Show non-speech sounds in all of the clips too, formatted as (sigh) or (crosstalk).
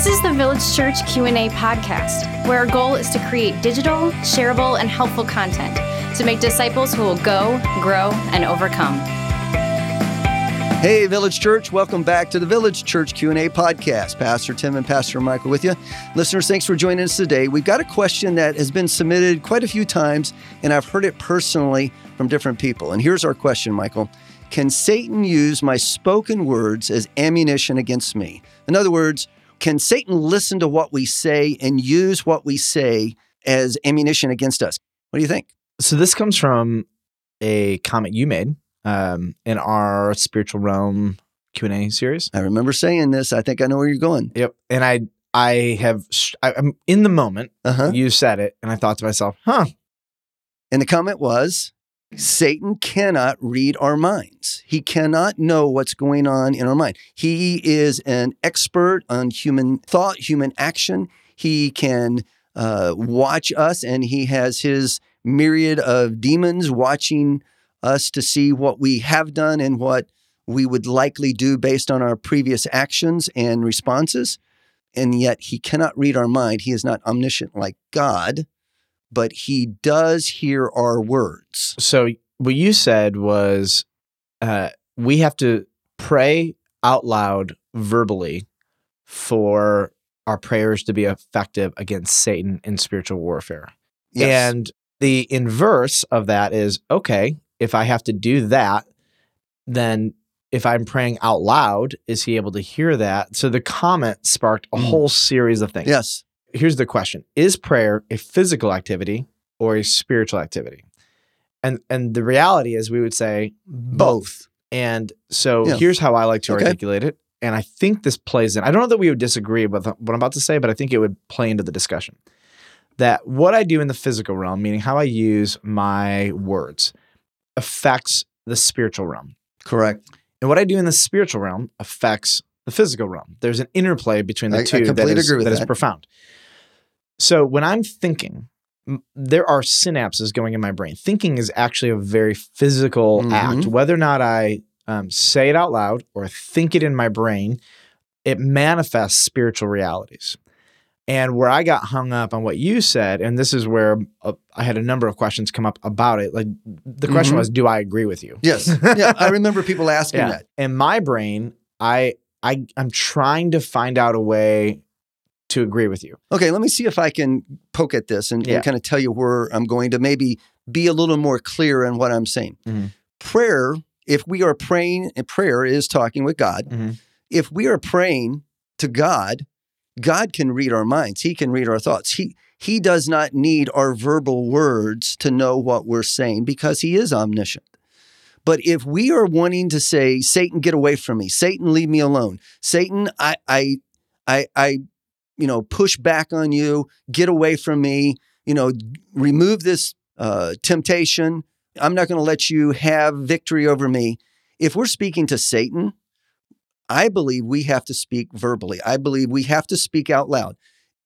This is the Village Church Q&A podcast, where our goal is to create digital, shareable, and helpful content to make disciples who will go, grow, and overcome. Hey, Village Church, welcome back to the Village Church Q&A podcast. Pastor Tim and Pastor Michael with you. Listeners, thanks for joining us today. We've got a question that has been submitted quite a few times, and I've heard it personally from different people. And here's our question, Michael. Can Satan use my spoken words as ammunition against me? In other words, can Satan listen to what we say and use what we say as ammunition against us? What do you think? So this comes from a comment you made um, in our spiritual realm Q and A series. I remember saying this. I think I know where you're going. Yep, and I I have I, am in the moment. Uh-huh. You said it, and I thought to myself, huh. And the comment was Satan cannot read our minds. He cannot know what's going on in our mind. He is an expert on human thought, human action. He can uh, watch us, and he has his myriad of demons watching us to see what we have done and what we would likely do based on our previous actions and responses. And yet, he cannot read our mind. He is not omniscient like God but he does hear our words. So what you said was uh, we have to pray out loud verbally for our prayers to be effective against Satan in spiritual warfare. Yes. And the inverse of that is okay, if I have to do that, then if I'm praying out loud, is he able to hear that? So the comment sparked a Mm. whole series of things. yes. Here's the question Is prayer a physical activity or a spiritual activity? And and the reality is we would say both. And so Yeah. here's how I like to Okay. articulate it. And I think this plays in. I don't know that we would disagree with what I'm about to say, but I think it would play into the discussion. That what I do in the physical realm, meaning how I use my words, affects the spiritual realm. Correct. And what I do in the spiritual realm affects the physical realm. There's an interplay between the I- I two that completely is, with that is profound. So when I'm thinking, there are synapses going in my brain. Thinking is actually a very physical Mhm. act. Whether or not I um, say it out loud or think it in my brain, it manifests spiritual realities. And where I got hung up on what you said, and this is where uh, I had a number of questions come up about it. Like the question Mhm. was, do I agree with you? Yes. Yeah. I remember people (laughs) asking Yeah. that. In my brain, I I I'm trying to find out a way to agree with you. Okay. Let me see if I can poke at this and, Yeah. and kind of tell you where I'm going to maybe be a little more clear in what I'm saying. Mhm. Prayer, if we are praying, and prayer is talking with God. Mhm. If we are praying to God, God can read our minds. He can read our thoughts. He he does not need our verbal words to know what we're saying because he is omniscient. But if we are wanting to say, Satan, get away from me, Satan, leave me alone, Satan, I I I I you know, push back on you, get away from me, you know, remove this uh, temptation. I'm not going to let you have victory over me. If we're speaking to Satan, I believe we have to speak verbally. I believe we have to speak out loud.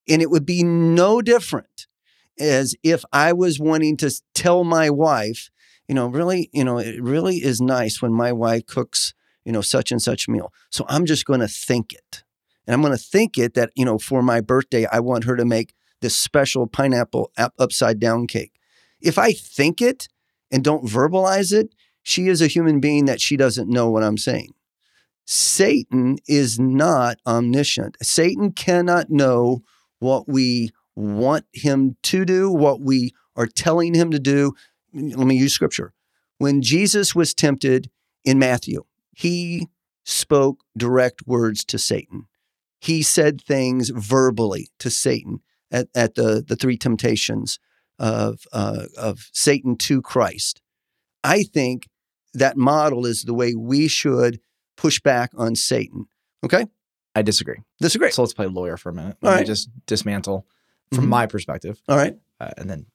And it would be no different as if I was wanting to tell my wife, you know, really, you know, it really is nice when my wife cooks, you know, such and such meal. So I'm just going to think it. And I'm going to think it that, you know, for my birthday, I want her to make this special pineapple up- upside down cake. If I think it and don't verbalize it, she is a human being that she doesn't know what I'm saying. Satan is not omniscient. Satan cannot know what we want him to do, what we are telling him to do. Let me use scripture. When Jesus was tempted in Matthew, he spoke direct words to Satan. He said things verbally to Satan at, at the, the three temptations of, uh, of Satan to Christ. I think that model is the way we should push back on Satan. Okay? I disagree. Disagree. So let's play lawyer for a minute. All Let me right. just dismantle from Mhm. my perspective, All right. uh, and then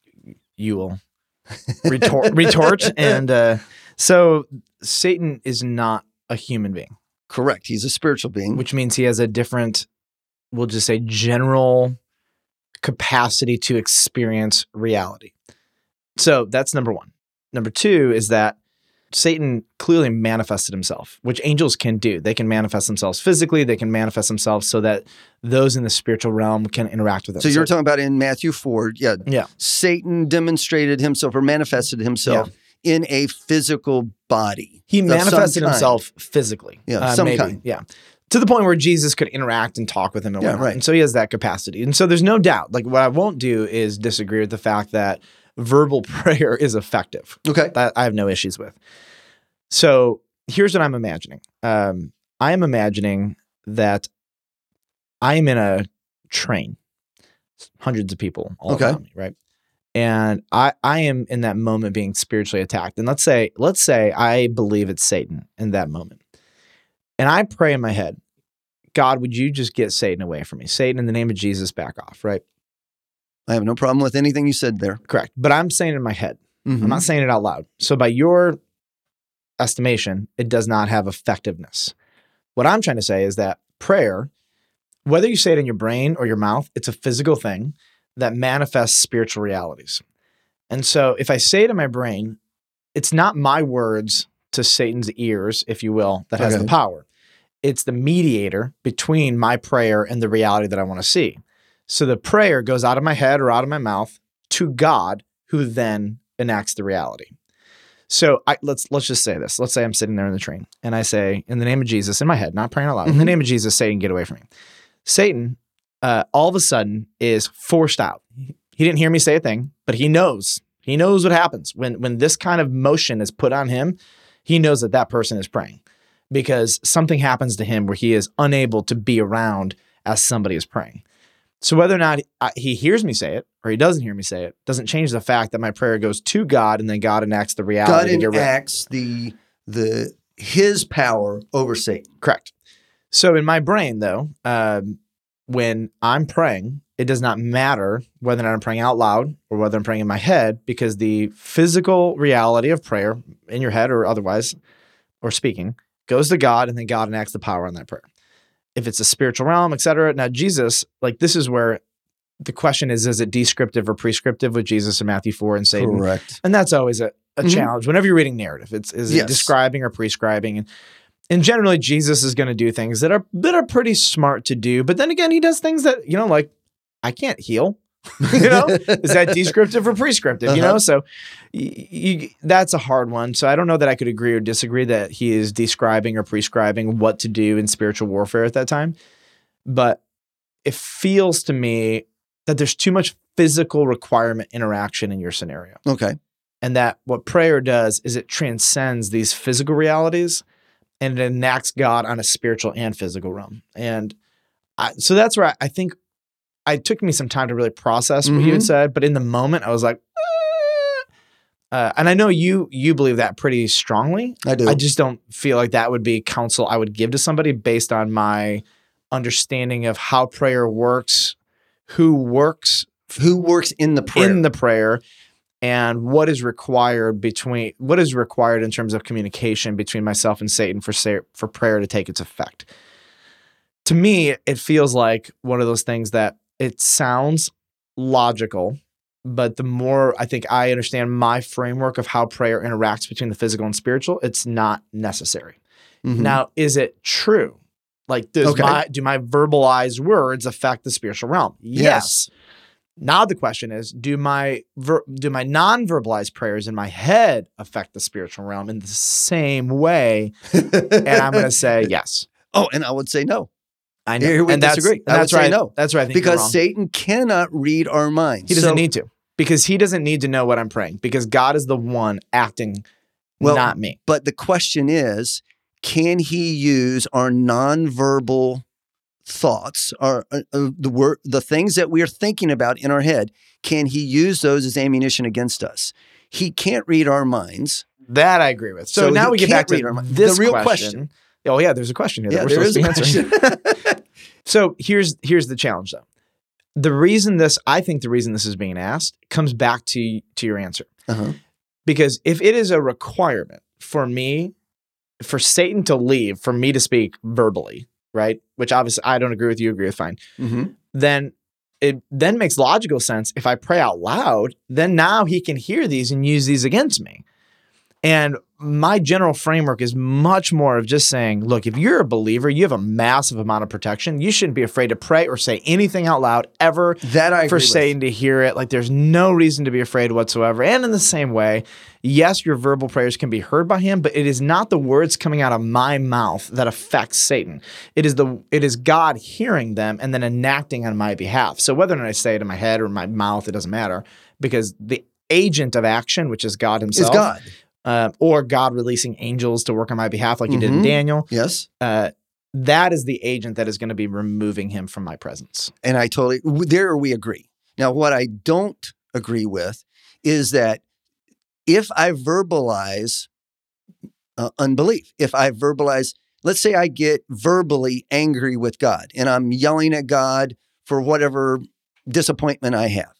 you will (laughs) retort. retort. And uh, so Satan is not a human being, Correct. He's a spiritual being. which means he has a different, we'll just say, general capacity to experience reality. So that's number one. Number two is that Satan clearly manifested himself, which angels can do. They can manifest themselves physically, they can manifest themselves so that those in the spiritual realm can interact with them. So you're talking about in Matthew 4, yeah. Yeah. Satan demonstrated himself or manifested himself in a physical body. he manifested himself physically. Yeah, uh, some maybe. kind. Yeah. To the point where Jesus could interact and talk with him and Yeah, whatnot. right. And so he has that capacity. And so there's no doubt. Like what I won't do is disagree with the fact that verbal (laughs) prayer is effective. Okay. That I have no issues with. So here's what I'm imagining. Um, I am imagining that I am in a train, hundreds of people all Okay. around me, right? And I, I am in that moment being spiritually attacked. And let's say, let's say I believe it's Satan in that moment. And I pray in my head, God, would you just get Satan away from me? Satan, in the name of Jesus, back off, right? I have no problem with anything you said there. Correct. But I'm saying it in my head. Mhm. I'm not saying it out loud. So by your estimation, it does not have effectiveness. What I'm trying to say is that prayer, whether you say it in your brain or your mouth, it's a physical thing that manifests spiritual realities. And so if I say to my brain, it's not my words to Satan's ears, if you will, that has Okay. the power. It's the mediator between my prayer and the reality that I want to see. So the prayer goes out of my head or out of my mouth to God, who then enacts the reality. So I, let's let's just say this. Let's say I'm sitting there in the train and I say, "In the name of Jesus," in my head, not praying out loud. In the Mhm. name of Jesus, Satan, get away from me. Satan, uh, all of a sudden, is forced out. He didn't hear me say a thing, but he knows. He knows what happens when when this kind of motion is put on him. He knows that that person is praying because something happens to him where he is unable to be around as somebody is praying. So whether or not he hears me say it or he doesn't hear me say it doesn't change the fact that my prayer goes to God and then God enacts the God reality. rid- enacts the the his power over Satan. Correct. So in my brain, though, um, when I'm praying, it does not matter whether or not I'm praying out loud or whether I'm praying in my head because the physical reality of prayer in your head or otherwise or speaking goes to God and then God enacts the power on that prayer. If it's a spiritual realm, etc. Now Jesus, like this is where the question is: Is it descriptive or prescriptive with Jesus in Matthew four and Satan? Correct. And that's always a, a Mhm. challenge whenever you're reading narrative. It's is Yes. it describing or prescribing? And and generally Jesus is going to do things that are that are pretty smart to do. But then again, he does things that, you know, like I can't heal. (laughs) you know? Is that descriptive or prescriptive? You Uh-huh. know, so y- y- that's a hard one. So I don't know that I could agree or disagree that he is describing or prescribing what to do in spiritual warfare at that time. But it feels to me that there's too much physical requirement interaction in your scenario Okay. and that what prayer does is it transcends these physical realities and it enacts God on a spiritual and physical realm. And I, so that's where I, I think it took me some time to really process what you had Mhm. said, but in the moment I was like, "Uh," uh, and I know you you believe that pretty strongly. I do. I just don't feel like that would be counsel I would give to somebody based on my understanding of how prayer works, who works Who works in the prayer? in the prayer and what is required between what is required in terms of communication between myself and Satan for say, for prayer to take its effect. To me, it feels like one of those things that it sounds logical, but the more I think I understand my framework of how prayer interacts between the physical and spiritual, it's not necessary. Mhm. Now, is it true? Like, does Okay. my do my verbalized words affect the spiritual realm? Yes. Now the question is, do my ver- do my non-verbalized prayers in my head affect the spiritual realm in the same way? And I'm going to say (laughs) yes. oh, and I would say no I know. Here we and that's, disagree. and I would that's say right. no. That's right. I think you're because. Satan cannot read our minds. he doesn't So- need to because he doesn't need to know what I'm praying because God is the one acting, Well, not me. But the question is, can he use our nonverbal thoughts, are uh, uh, the word, the things that we are thinking about in our head? Can he use those as ammunition against us? He can't read our minds. That I agree with. So, So now we get back to this The real question. Oh yeah, there's a question here. Yeah, that we're there is a supposed to be answering. question. (laughs) (laughs) So here's here's the challenge though. The reason this I think the reason this is being asked comes back to to your answer. uh-huh. Because if it is a requirement for me for Satan to leave, for me to speak verbally, right? Which obviously I don't agree with you, agree with fine. hmm Then it then makes logical sense if I pray out loud, then now he can hear these and use these against me. And my general framework is much more of just saying, look, if you're a believer, you have a massive amount of protection. You shouldn't be afraid to pray or say anything out loud ever That I for with. Satan to hear it. Like there's no reason to be afraid whatsoever. And in the same way, yes, your verbal prayers can be heard by him, but it is not the words coming out of my mouth that affects Satan. It is the it is God hearing them and then enacting on my behalf. So whether or not I say it in my head or in my mouth, it doesn't matter because the agent of action, which is God himself, Is God. Uh, or God releasing angels to work on my behalf, like He did in Mhm. Daniel, Yes. uh, that is the agent that is going to be removing him from my presence. And I totally, there we agree. Now, what I don't agree with is that if I verbalize uh, unbelief, if I verbalize, let's say I get verbally angry with God and I'm yelling at God for whatever disappointment I have,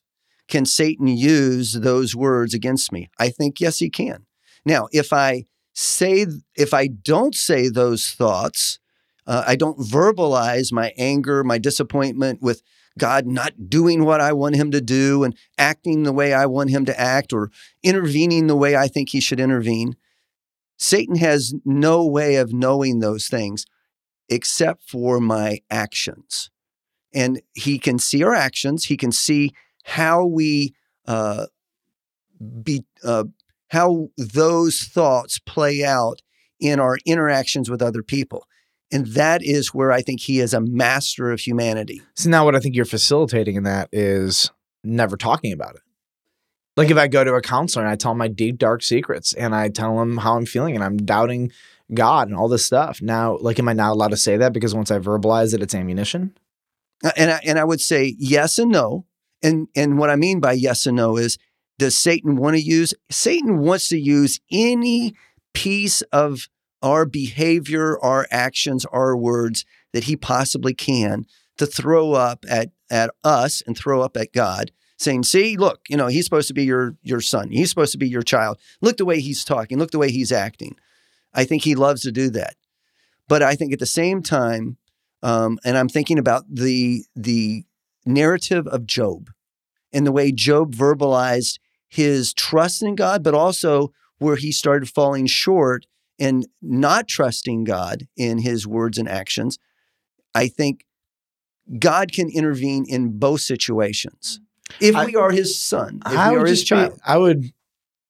can Satan use those words against me? I think, yes, he can. Now, if I say, if I don't say those thoughts, uh, I don't verbalize my anger, my disappointment with God not doing what I want him to do and acting the way I want him to act or intervening the way I think he should intervene. Satan has no way of knowing those things except for my actions. And he can see our actions, he can see how we uh, be, uh, how those thoughts play out in our interactions with other people. And that is where I think he is a master of humanity. So now what I think you're facilitating in that is never talking about it. Like if I go to a counselor and I tell him my deep dark secrets and I tell him how I'm feeling and I'm doubting God and all this stuff. Now, like, am I not allowed to say that because once I verbalize it, it's ammunition? Uh, And I, and I would say yes and no. And and what I mean by yes and no is does Satan want to use Satan wants to use any piece of our behavior, our actions, our words that he possibly can to throw up at at us and throw up at God, saying, "See, look, you know, he's supposed to be your your son. He's supposed to be your child. Look the way he's talking. Look the way he's acting." I think he loves to do that. But I think at the same time, um, and I'm thinking about the the narrative of Job and the way Job verbalized his trust in God, but also where he started falling short and not trusting God in his words and actions. I think God can intervene in both situations mm. if I- we are his son, if I we are would his just be, child. I would,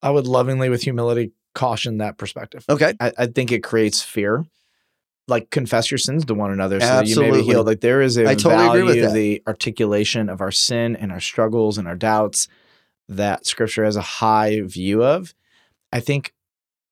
I would lovingly, with humility, caution that perspective. Okay. I, I think it creates fear. Like confess your sins to one another so that you may be Absolutely. healed. Like there is a I totally agree value with the articulation of our sin and our struggles and our doubts that Scripture has a high view of. I think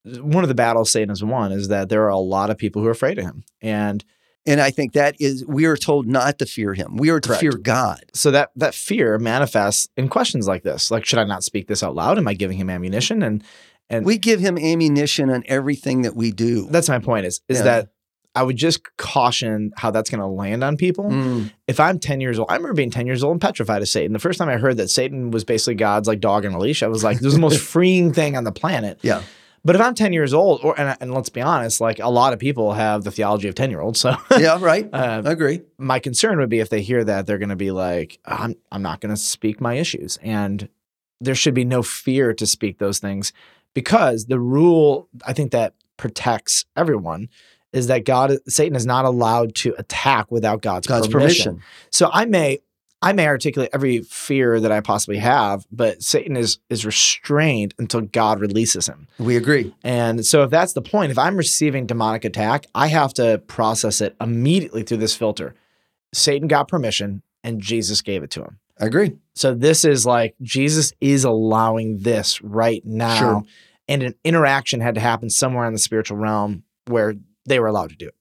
one of the battles Satan has won is that there are a lot of people who are afraid of him, and And I think that is, we are told not to fear him. We are to Correct. fear God. so that that fear manifests in questions like this: like, should I not speak this out loud? Am I giving him ammunition? And and We give him ammunition on everything that we do. that's my point is is Yeah. that I would just caution how that's going to land on people. Mm. If I'm 10 years old, I remember being 10 years old and petrified of Satan. The first time I heard that Satan was basically God's like dog on a leash, I was like, this is the most (laughs) freeing thing on the planet. Yeah. But if I'm 10 years old, or and, and let's be honest, like a lot of people have the theology of 10 year olds. So (laughs) Yeah, right. uh, (laughs) I agree. my concern would be if they hear that, they're going to be like, I'm, I'm not going to speak my issues. And there should be no fear to speak those things because the rule, I think, that protects everyone is that God, Satan is not allowed to attack without God's, God's permission. permission. So I may, I may articulate every fear that I possibly have, but Satan is is restrained until God releases him. We agree. And so if that's the point, if I'm receiving demonic attack, I have to process it immediately through this filter. Satan got permission and Jesus gave it to him. I agree. So this is like Jesus is allowing this right now. Sure. And an interaction had to happen somewhere in the spiritual realm where they were allowed to do it.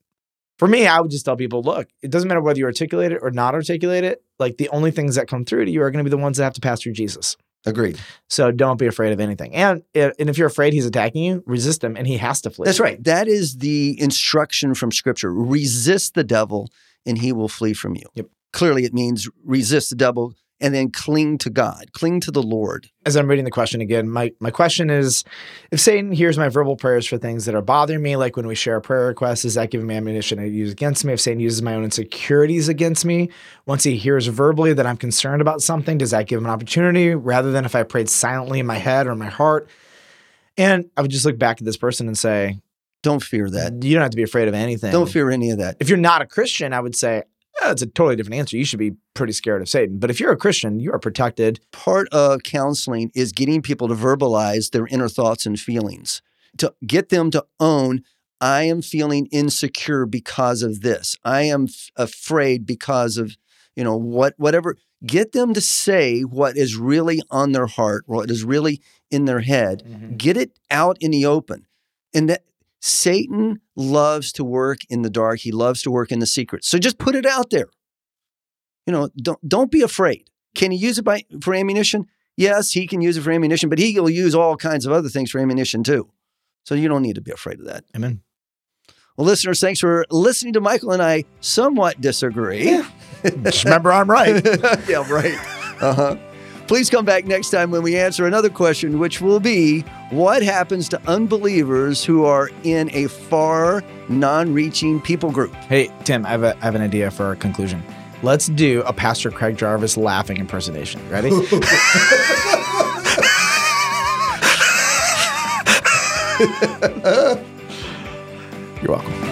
For me, I would just tell people, look, it doesn't matter whether you articulate it or not articulate it. Like the only things that come through to you are going to be the ones that have to pass through Jesus. Agreed. So don't be afraid of anything. And eh, and if you're afraid he's attacking you, resist him and he has to flee. That's right. That is the instruction from Scripture. Resist the devil, and he will flee from you. Yep. Clearly, it means resist the devil and then cling to God, cling to the Lord. As I'm reading the question again, my my question is if Satan hears my verbal prayers for things that are bothering me, like when we share a prayer request, does that give him ammunition to use against me? If Satan uses my own insecurities against me, once he hears verbally that I'm concerned about something, does that give him an opportunity rather than if I prayed silently in my head or in my heart? And I would just look back at this person and say, Don't fear that. you don't have to be afraid of anything. Don't fear any of that. If you're not a Christian, I would say, "Oh, that's a totally different answer. You should be pretty scared of Satan. But if you're a Christian, you are protected. Part of counseling is getting people to verbalize their inner thoughts and feelings, to get them to own, I am feeling insecure because of this. I am f- afraid because of, you know, what whatever. Get them to say what is really on their heart, what is really in their head. Mm-hmm. Get it out in the open. And that Satan loves to work in the dark. He loves to work in the secret. So just put it out there. You know, don't don't be afraid. Can he use it by for ammunition? Yes, he can use it for ammunition, but he will use all kinds of other things for ammunition too. So you don't need to be afraid of that. Amen. Well, listeners, thanks for listening to Michael and I somewhat disagree. (laughs) Just remember, I'm right. (laughs) yeah, right. Uh-huh. Please come back next time when we answer another question, which will be what happens to unbelievers who are in a far, non reaching people group? Hey, Tim, I have, a, I have an idea for our conclusion. Let's do a Pastor Craig Jarvis laughing impersonation. Ready? (laughs) You're welcome.